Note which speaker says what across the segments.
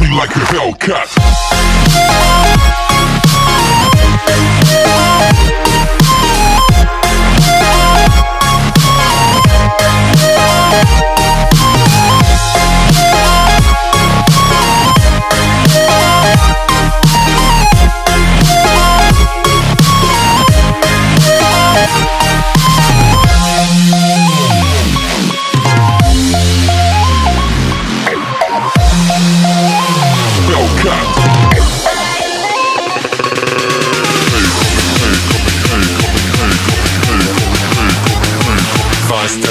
Speaker 1: like a. Hellcat.
Speaker 2: Faster.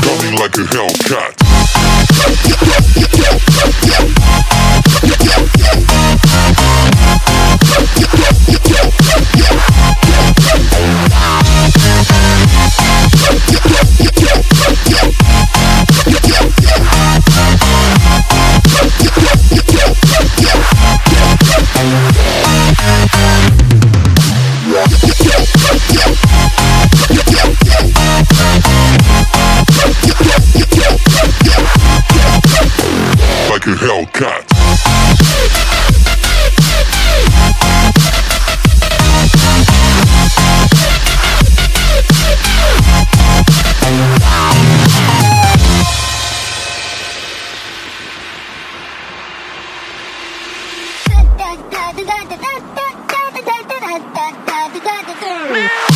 Speaker 1: Coming like a Hellcat. Like a Hellcat. Hellcat.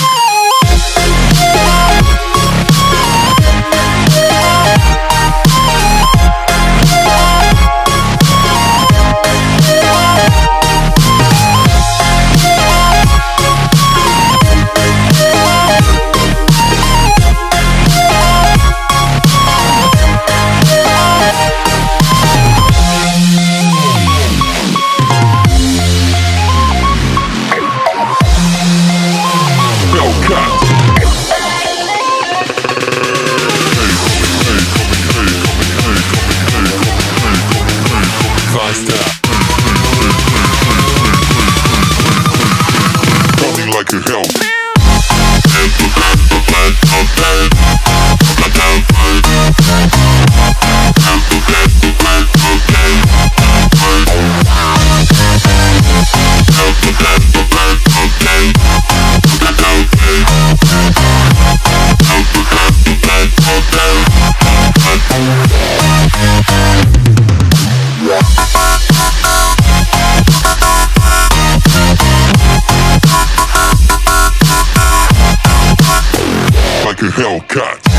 Speaker 1: Hellcat.